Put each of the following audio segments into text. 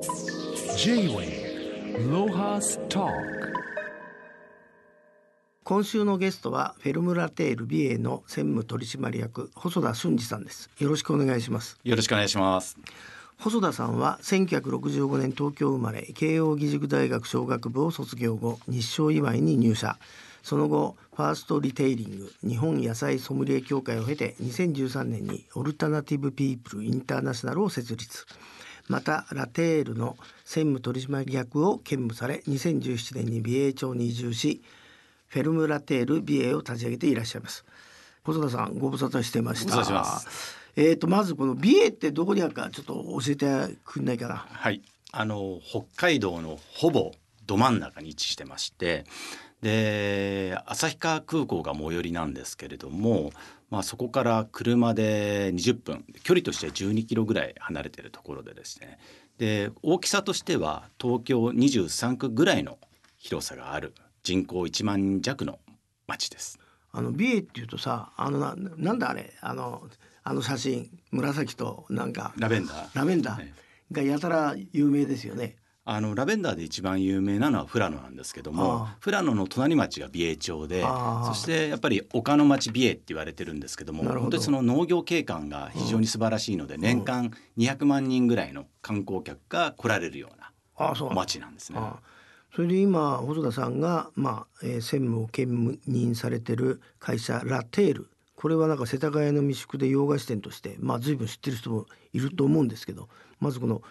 J-Way ロハスタ今週のゲストはフェルムラテール美瑛の専務取締役細田俊二さんです。よろしくお願いします。よろしくお願いします。細田さんは1965年東京生まれ慶應義塾大学商学部を卒業後日照祝いに入社。その後ファーストリテイリング日本野菜ソムリエ協会を経て2013年にオルタナティブ・ピープル・インターナショナルを設立またラテールの専務取締役を兼務され2017年に美瑛町に移住しフェルムラテール美瑛を立ち上げていらっしゃいます。細田さんご無沙汰してました。えー、とまずこの美瑛ってどこにあるかちょっと教えてくんないかな。はい。あの北海道のほぼど真ん中に位置してましてで旭川空港が最寄りなんですけれども、まあ、そこから車で20分距離としては12キロぐらい離れているところでですねで大きさとしては東京23区ぐらいの広さがある人口1万人弱の町です。あの美瑛っていうとさあのななんだあれあのあの写真紫となんかラベンダーラベンダーがやたら有名ですよね。あのラベンダーで一番有名なのは富良野なんですけども富良野の隣町が美瑛町でそしてやっぱり丘の町美瑛って言われてるんですけども本当にその農業景観が非常に素晴らしいので、年間200万人ぐらいの観光客が来られるような町なんですね。それで今細田さんが、まあえー、専務を兼任されてる会社ラテール。これはなんか世田谷の未宿で洋菓子店として、まあ、随分知ってる人もいると思うんですけどまずこの、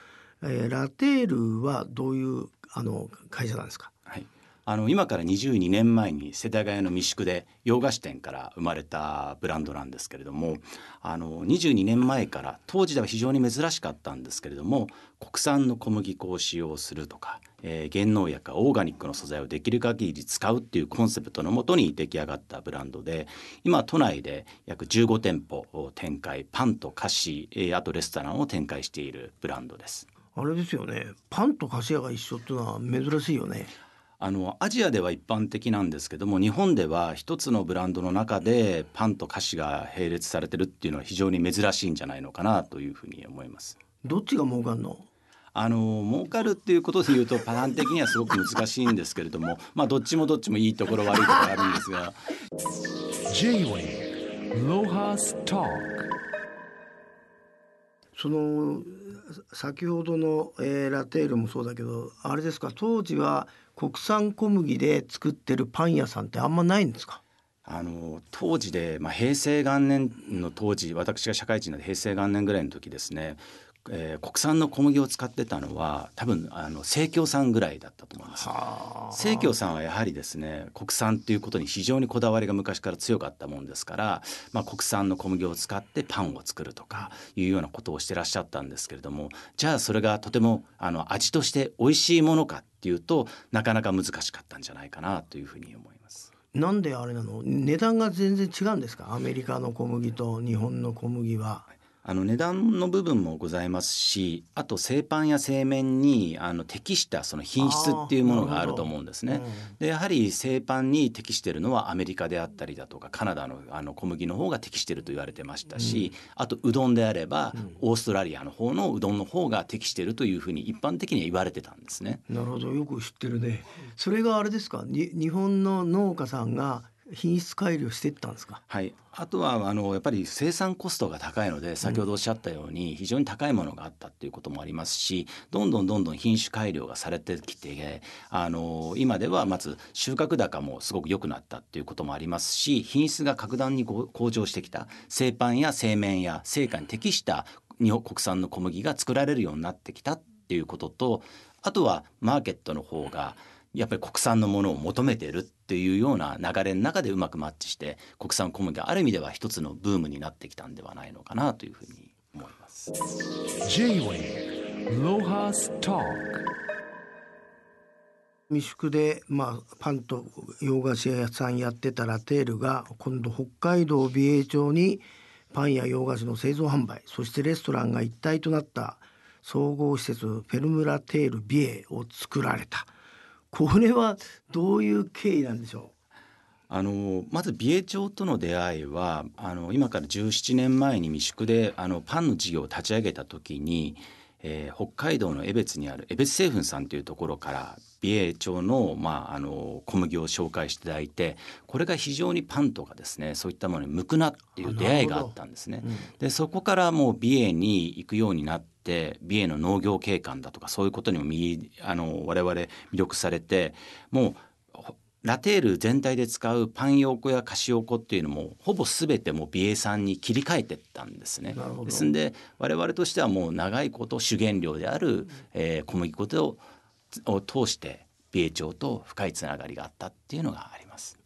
えー、ラテールはどういうあの会社なんですか、はい、あの今から22年前に世田谷の未宿で洋菓子店から生まれたブランドなんですけれどもあの22年前から当時では非常に珍しかったんですけれども国産の小麦粉を使用するとかえー、原農薬オーガニックの素材をできる限り使うっていうコンセプトのもとに出来上がったブランドで今都内で約15店舗を展開パンと菓子、えー、あとレストランを展開しているブランドです。あれですよねパンと菓子屋が一緒っていうのは珍しいよね。あのアジアでは一般的なんですけども日本では一つのブランドの中でパンと菓子が並列されてるっていうのは非常に珍しいんじゃないのかなというふうに思います。どっちが儲かんの？あの儲かるっていうことで言うとパターン的にはすごく難しいんですけれども まあどっちもどっちもいいところ悪いところあるんですが J-Way ロハスターその先ほどの、えー、ラテールもそうだけどあれですか当時は国産小麦で作ってるパン屋さんってあんまないんですか？あの当時で、まあ、平成元年の当時私が社会人で平成元年ぐらいの時ですねえー、国産の小麦を使ってたのは多分あの生協さんぐらいだったと思います。生協さんはやはりですね国産っていうことに非常にこだわりが昔から強かったもんですから、まあ、国産の小麦を使ってパンを作るとかいうようなことをしてらっしゃったんですけれどもじゃあそれがとてもあの味として美味しいものかっていうとなかなか難しかったんじゃないかなというふうに思います。なんであれなの？値段が全然違うんですか？アメリカの小麦と日本の小麦は。あの値段の部分もございますしあと製パンや製麺にあの適したその品質っていうものがあると思うんですね。うん、でやはり製パンに適しているのはアメリカであったりだとかカナダのあの小麦の方が適していると言われてましたし、うん、あとうどんであれば、うん、オーストラリアの方のうどんの方が適しているというふうに一般的には言われてたんですね。なるほどよく知ってるね。それがあれですか？日本の農家さんが品質改良していったんですか？はい。あとはあのやっぱり生産コストが高いので先ほどおっしゃったように非常に高いものがあったっていうこともありますしどんどんどんどん品種改良がされてきてあの今ではまず収穫高もすごく良くなったっていうこともありますし品質が格段に向上してきた製パンや製麺や製菓に適した日本国産の小麦が作られるようになってきたっていうこととあとはマーケットの方がやっぱり国産のものを求めているっていうような流れの中でうまくマッチして国産小麦がある意味では一つのブームになってきたんではないのかなというふうに思います。未宿で、まあ、パンと洋菓子屋さんやってたラテールが今度北海道美瑛町にパンや洋菓子の製造販売そしてレストランが一体となった総合施設フェルムラテール美瑛を作られた。これはどういう経緯なんでしょう？あのまず美瑛町との出会いはあの今から17年前に未宿であのパンの事業を立ち上げた時に、えー北海道の江別にある江別製粉さんというところから美瑛町の,、まあ、あの小麦を紹介していただいてこれが非常にパンとかですねそういったものに向くなっていう出会いがあったんですね。でそこからもう美瑛に行くようになって美瑛の農業景観だとかそういうことにもみあの我々魅力されてもうほラテール全体で使うパンヨーコやカシオコっていうのもほぼ全てもう美瑛産に切り替えてったんですね。ですんで我々としてはもう長いこと主原料である、えー小麦粉をを通して美瑛町と深いつながりがあったっていうのがあります。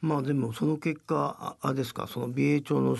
まあでもその結果ああですかその美瑛町の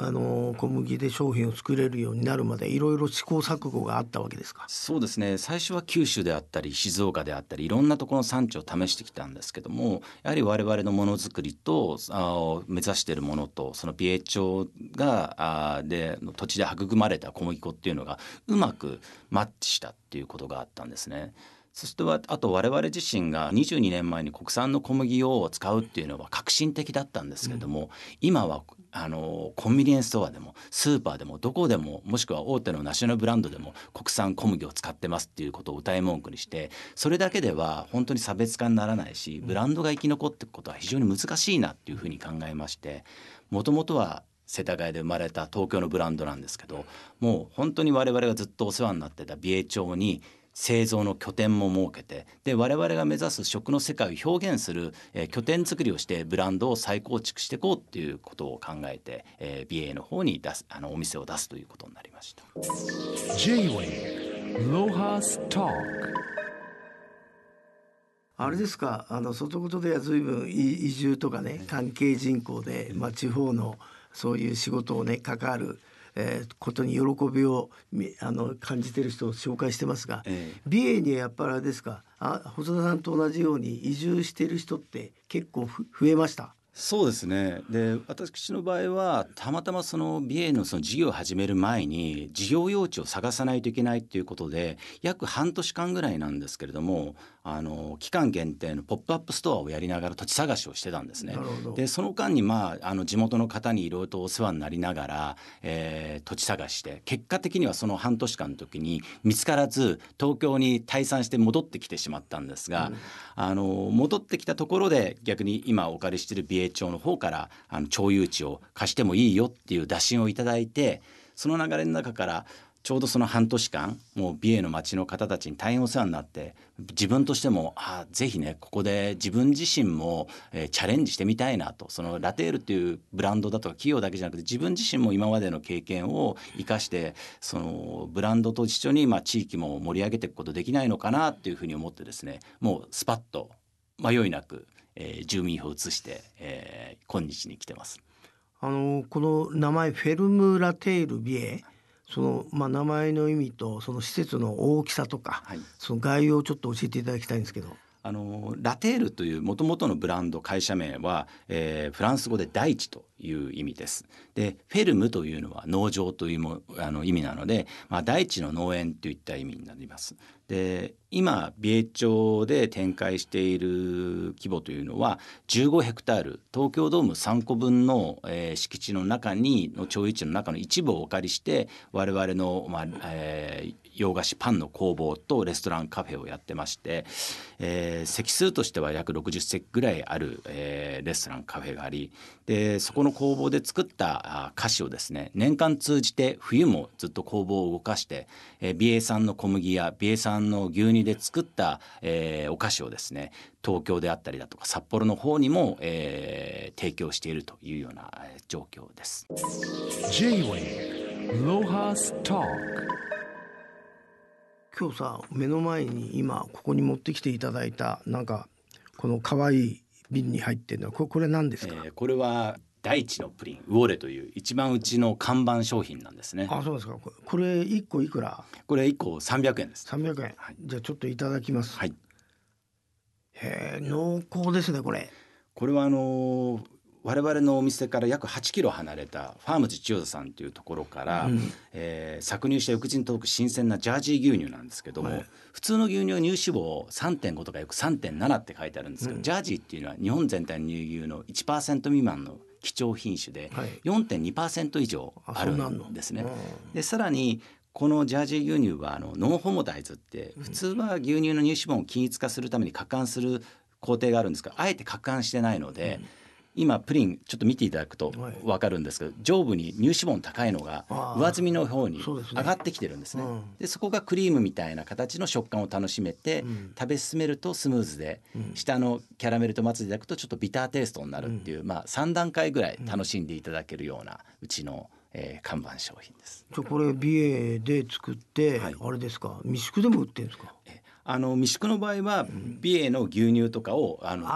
あの小麦で商品を作れるようになるまでいろいろ試行錯誤があったわけですか？そうですね最初は九州であったり静岡であったりいろんなところの産地を試してきたんですけどもやはり我々のものづくりとあ目指しているものとその美瑛町があでの土地で育まれた小麦粉っていうのがうまくマッチしたっていうことがあったんですね。そしてはあと我々自身が22年前に国産の小麦を使うっていうのは革新的だったんですけれども、今はあのコンビニエンスストアでもスーパーでもどこでももしくは大手のナショナルブランドでも国産小麦を使ってますっていうことを歌い文句にしてそれだけでは本当に差別化にならないしブランドが生き残っていくことは非常に難しいなっていうふうに考えましてもともとは世田谷で生まれた東京のブランドなんですけどもう本当に我々がずっとお世話になってた美瑛町に製造の拠点も設けてで我々が目指す食の世界を表現する、えー拠点作りをしてブランドを再構築していこうっていうことを考えて、えー、美瑛の方に出すあのお店を出すということになりました。J-Way Lohas Talk あれですかあの外事では随分い移住とかね関係人口で、まあ、地方のそういう仕事をね関わる、えーことに喜びをみあの感じてる人を紹介してますが、ええ美瑛にはやっぱりあれですか？あ細田さんと同じように移住してる人って結構ふ増えました？そうですね。で私の場合はたまたまその美瑛のその事業を始める前に事業用地を探さないといけないっていうことで約半年間ぐらいなんですけれどもあの期間限定のポップアップストアをやりながら土地探しをしてたんですね。でその間にまああの地元の方にいろいろとお世話になりながら、えー土地探して結果的にはその半年間の時に見つからず東京に退散して戻ってきてしまったんですが、あの戻ってきたところで逆に今お借りしている美瑛町の方からあの町有地を貸してもいいよっていう打診をいただいてその流れの中からちょうどその半年間もう美瑛の町の方たちに大変お世話になって自分としてもあぜひねここで自分自身も、えーチャレンジしてみたいなと。そのラテールっていうブランドだとか企業だけじゃなくて自分自身も今までの経験を生かしてそのブランドと一緒に、まあ、地域も盛り上げていくことできないのかなっていうふうに思ってですねもうスパッと迷いなく、えー住民票を移して、えー今日に来てます。あのこの名前フェルムラテール美瑛その、まあ、名前の意味とその施設の大きさとか、はいその概要をちょっと教えていただきたいんですけど。あのラテールというもともとのブランド会社名は、えーフランス語で大地という意味です。でフェルムというのは農場というもあの意味なので、まあ、大地の農園といった意味になります。で今美瑛町で展開している規模というのは15ヘクタール東京ドーム3個分の、えー敷地の中にの町有地の中の一部をお借りして我々の、まあえー洋菓子パンの工房とレストランカフェをやってまして、えー席数としては約60席ぐらいある、えーレストランカフェがありでそこの工房で作ったあ菓子をですね年間通じて冬もずっと工房を動かして、えー、美瑛産の小麦や美瑛産の牛乳で作った、えーお菓子をですね東京であったりだとか札幌の方にも、えー提供しているというようなえー状況です。今日さ目の前に今ここに持ってきていただいたなんかこの可愛い瓶に入ってるのはこれこれ何ですか、えーこれは大地のプリンウォレという一番うちの看板商品なんですね。あそうですか。これ一個いくら？これ1個300円です。300円、じゃあちょっといただきます、はい。へえ濃厚ですねこれ。これはあのー我々のお店から約8キロ離れたファームズ千代田さんというところから、えー搾乳した翌日に届く新鮮なジャージー牛乳なんですけども、はい。普通の牛乳は乳脂肪3.5とかよく3.7って書いてあるんですけど、ジャージーっていうのは日本全体の乳牛の1%未満の貴重品種ではい。4.2%以上あるんですね。うんでさらにこのジャージー牛乳はあのノンホモダイズって普通は牛乳の乳脂分を均一化するために加甘する工程があるんですがあえて加甘してないので、今プリンちょっと見ていただくとはい。分かるんですけど上部に乳脂肪高いのが上積みの方に上がってきてるんですね。うん。でそこがクリームみたいな形の食感を楽しめて、うん。食べ進めるとスムーズで、うん。下のキャラメルと松でいただくとちょっとビターテイストになるっていう、まあ3段階ぐらい楽しんでいただけるようなうちの、えー看板商品です。じゃあこれ美瑛で作って、はい。あれですか？未宿でも売ってるんですか？えあの未宿の場合は美瑛の牛乳とかをあの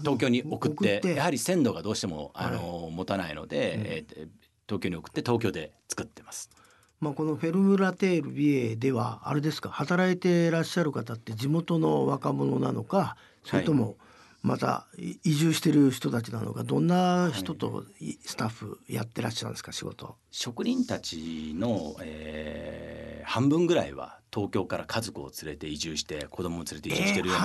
東京に送ってやはり鮮度がどうしてもあの、持たないので、えー東京に送って東京で作ってます。まあ、このフェルムラテール美瑛ではあれですか働いていらっしゃる方って地元の若者なのかそれともまたい移住してる人たちなのかどんな人といスタッフやってらっしゃるんですか仕事。職人たちの、えー半分ぐらいは東京から家族を連れて移住して子供を連れて移住してるような、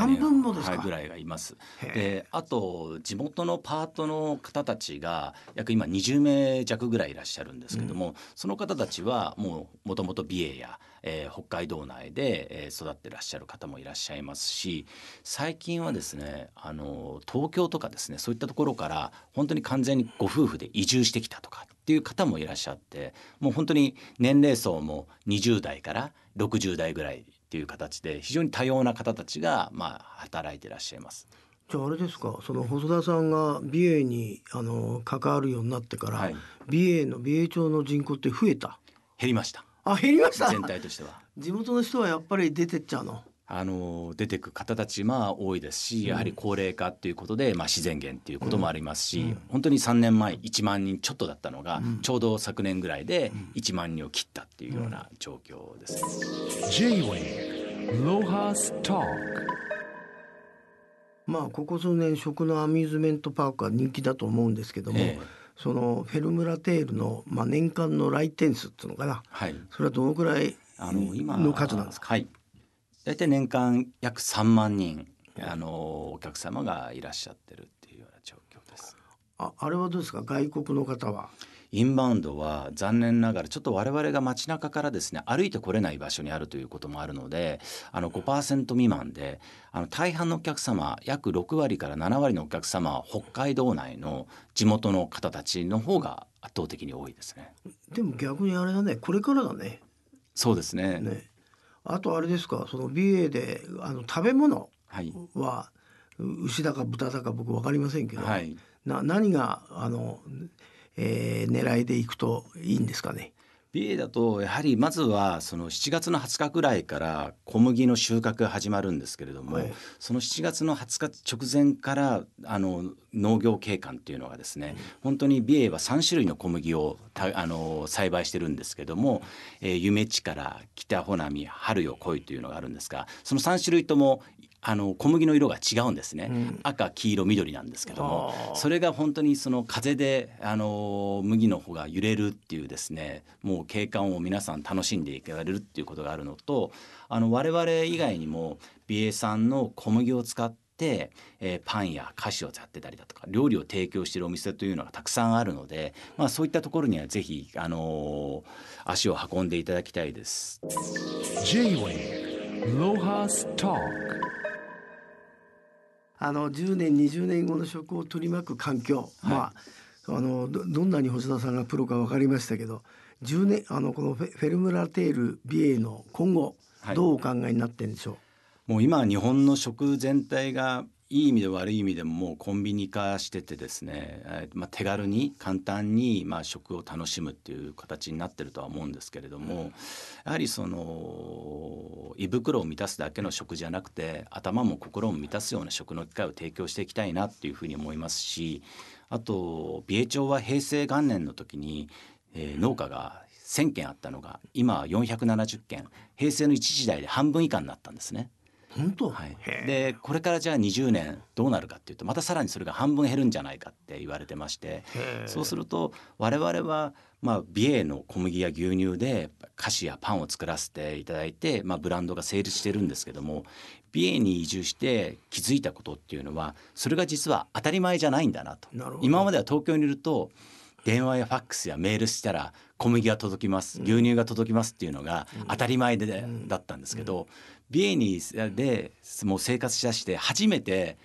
えーぐらいがいます。であと地元のパートの方たちが約今20名弱ぐらいいらっしゃるんですけども、その方たちはもうもともと美瑛や、えー北海道内で、えー育ってらっしゃる方もいらっしゃいますし最近はですねあの東京とかですねそういったところから本当に完全にご夫婦で移住してきたとかっていう方もいらっしゃってもう本当に年齢層も20代から60代ぐらいっていう形で非常に多様な方たちがまあ働いていらっしゃいます。じゃああれですかその細田さんが美瑛にあの関わるようになってから、はい美瑛の美瑛町の人口って増えた？減りましたあ減りました全体としては。地元の人はやっぱり出てっちゃうの？あの出てく方たちまあ多いですしやはり高齢化っていうことで、まあ、自然減っていうこともありますし、本当に3年前1万人ちょっとだったのが、ちょうど昨年ぐらいで1万人を切ったっていうような状況です。J-Wave Lohas Talk まあここ数年食のアミューズメントパークは人気だと思うんですけども、ええ。そのフェルムラテールの、まあ、年間の来店数っていうのかな。はい。それはどのくらいあの今の数なんですか？はい。大体年間約3万人あのお客様がいらっしゃってるっていうような状況です。ああれはどうですか？外国の方は？インバウンドは残念ながらちょっと我々が街中からですね歩いてこれない場所にあるということもあるのであの5%未満であの大半のお客様約6割から7割のお客様は北海道内の地元の方たちの方が圧倒的に多いですね。でも逆にあれだねこれからだね。そうですね。ねあとあれですかその美瑛であの食べ物は牛だか豚だか僕分かりませんけど、はい。な何があの、えー狙いでいくといいんですかね？美瑛だとやはりまずはその7月の20日ぐらいから小麦の収穫が始まるんですけれども、はい。その7月の20日直前からあの農業景観っていうのがですね、本当に美瑛は3種類の小麦をたあの栽培してるんですけども、えー夢地から北穂波春よ来いというのがあるんですがその3種類ともあの小麦の色が違うんですね、うん。赤黄色緑なんですけどもそれが本当にその風であの麦の穂が揺れるっていうですねもう景観を皆さん楽しんでいかれるっていうことがあるのとあの我々以外にも美瑛産の小麦を使って、えーパンや菓子をやってたりだとか料理を提供しているお店というのがたくさんあるので、まあ、そういったところにはぜひ、あの足を運んでいただきたいです。あの10年20年後の食を取り巻く環境、まああのどどんなに星田さんがプロか分かりましたけど10年あのこのフェルムラテール美瑛の今後はい。どうお考えになってるんでしょう、もう今日本の食全体がいい意味で悪い意味でももうコンビニ化しててですね、えーまあ、手軽に簡単にまあ食を楽しむっていう形になってるとは思うんですけれどもやはりその胃袋を満たすだけの食じゃなくて頭も心も満たすような食の機会を提供していきたいなっていうふうに思いますしあと美瑛町は平成元年の時に、えー農家が1,000軒あったのが今は470軒平成の一時代で半分以下になったんですね。本当、はい。でこれからじゃあ20年どうなるかっていうとまたさらにそれが半分減るんじゃないかって言われてましてそうすると我々はまあ美瑛の小麦や牛乳で菓子やパンを作らせていただいて、まあ、ブランドが成立してるんですけども美瑛に移住して気づいたことっていうのはそれが実は当たり前じゃないんだなと。な今までは東京にいると電話やファックスやメールしたら小麦が届きます牛乳が届きますっていうのが当たり前で、だったんですけど、ビエニでもう生活しだして初めて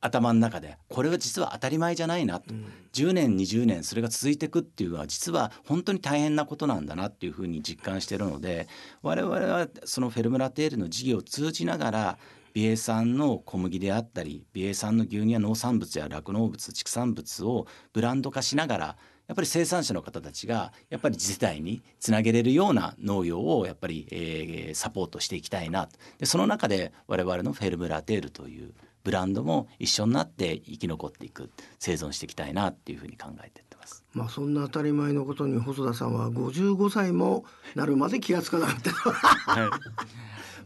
頭の中でこれは実は当たり前じゃないなと、うん、10年20年それが続いていくっていうのは実は本当に大変なことなんだなっていうふうに実感しているので我々はそのフェルムラテールの事業を通じながら美瑛産の小麦であったり美瑛産の牛乳や農産物や酪農物畜産物をブランド化しながらやっぱり生産者の方たちがやっぱり次世代につなげれるような農業をやっぱり、えー、サポートしていきたいなでその中で我々のフェルムラテールというブランドも一緒になって生き残っていく生存していきたいなっていうふうに考えてます。まあそんな当たり前のことに細田さんは55歳もなるまで気が付かなかった。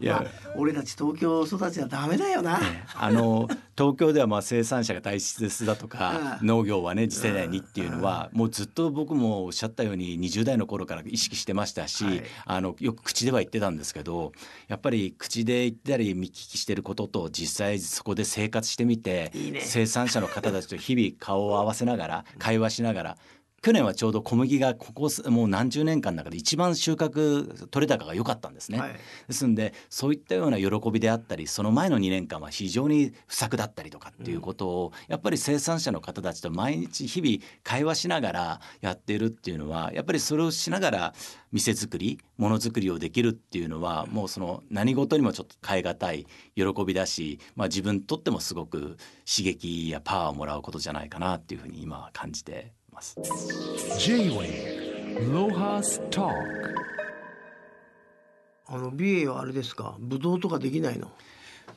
まあ、俺たち東京育ちはダメだよな。あの東京ではまあ生産者が大切だとか農業はね次世代にっていうのはもうずっと僕もおっしゃったように20代の頃から意識してましたし、はい、あのよく口では言ってたんですけどやっぱり口で言ったり見聞きしてることと実際そこで生活してみて、ね、生産者の方たちと日々顔を合わせながら会話しながら去年はちょうど小麦がここもう何十年間の中で一番収穫取れ高が良かったんですね、はい、ですんでそういったような喜びであったりその前の2年間は非常に不作だったりとかっていうことを、やっぱり生産者の方たちと毎日日々会話しながらやっているっていうのはやっぱりそれをしながら店作りものづくりをできるっていうのはもうその何事にもちょっと変え難い喜びだし、まあ、自分にとってもすごく刺激やパワーをもらうことじゃないかなっていうふうに今は感じてます。J-Way ロハスタあの美瑛はあれですか？ブドウとかできないの？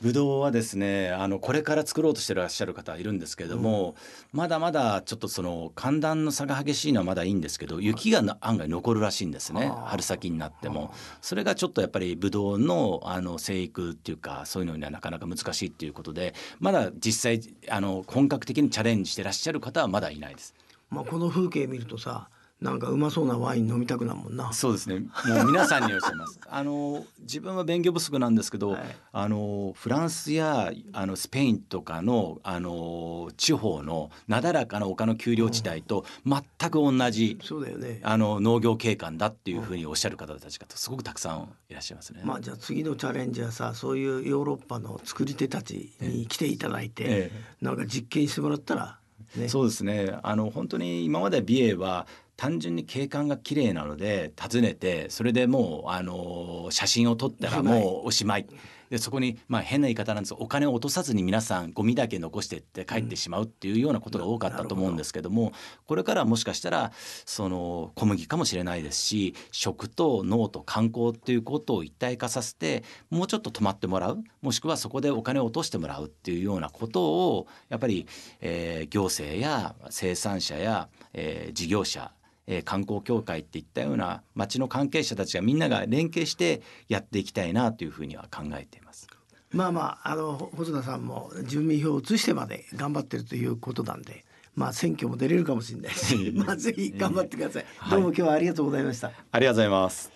ブドウはですねあのこれから作ろうとしてらっしゃる方いるんですけれども、うん、まだまだちょっとその寒暖の差が激しいのはまだいいんですけど雪が案外残るらしいんですね春先になっても。それがちょっとやっぱりブドウのあの生育っていうかそういうのにはなかなか難しいっていうことでまだ実際あの本格的にチャレンジしてらっしゃる方はまだいないです。まあ、この風景見るとさなんかうまそうなワイン飲みたくなるもんな。そうですね。もう皆さんにおっしゃいます。あの自分は勉強不足なんですけど、はい、あのフランスやあのスペインとかのあの地方のなだらかな丘の丘陵地帯と全く同じ、そうだよね。あの農業景観だっていうふうにおっしゃる方たちがすごくたくさんいらっしゃいますね。まあじゃあ次のチャレンジはさ、そういうヨーロッパの作り手たちに来ていただいて、ええ、なんか実験してもらったら。ね、そうですね。あの本当に今まで美瑛は単純に景観が綺麗なので訪ねてそれでもうあの写真を撮ったらもうおしまい。でそこにまあ変な言い方なんですお金を落とさずに皆さんゴミだけ残してって帰ってしまうっていうようなことが多かったと思うんですけども、これからもしかしたらその小麦かもしれないですし食と農と観光っていうことを一体化させてもうちょっと止まってもらうもしくはそこでお金を落としてもらうっていうようなことをやっぱり、えー、行政や生産者や、えー、事業者えー、観光協会っていったような町の関係者たちがみんなが連携してやっていきたいなというふうには考えています。まあまああの細田さんも住民票を移してまで頑張ってるということなんで。まあ選挙も出れるかもしれないし、まあぜひ頑張ってください。どうも今日はありがとうございました。ありがとうございます。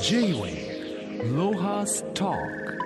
J-Way ロハスター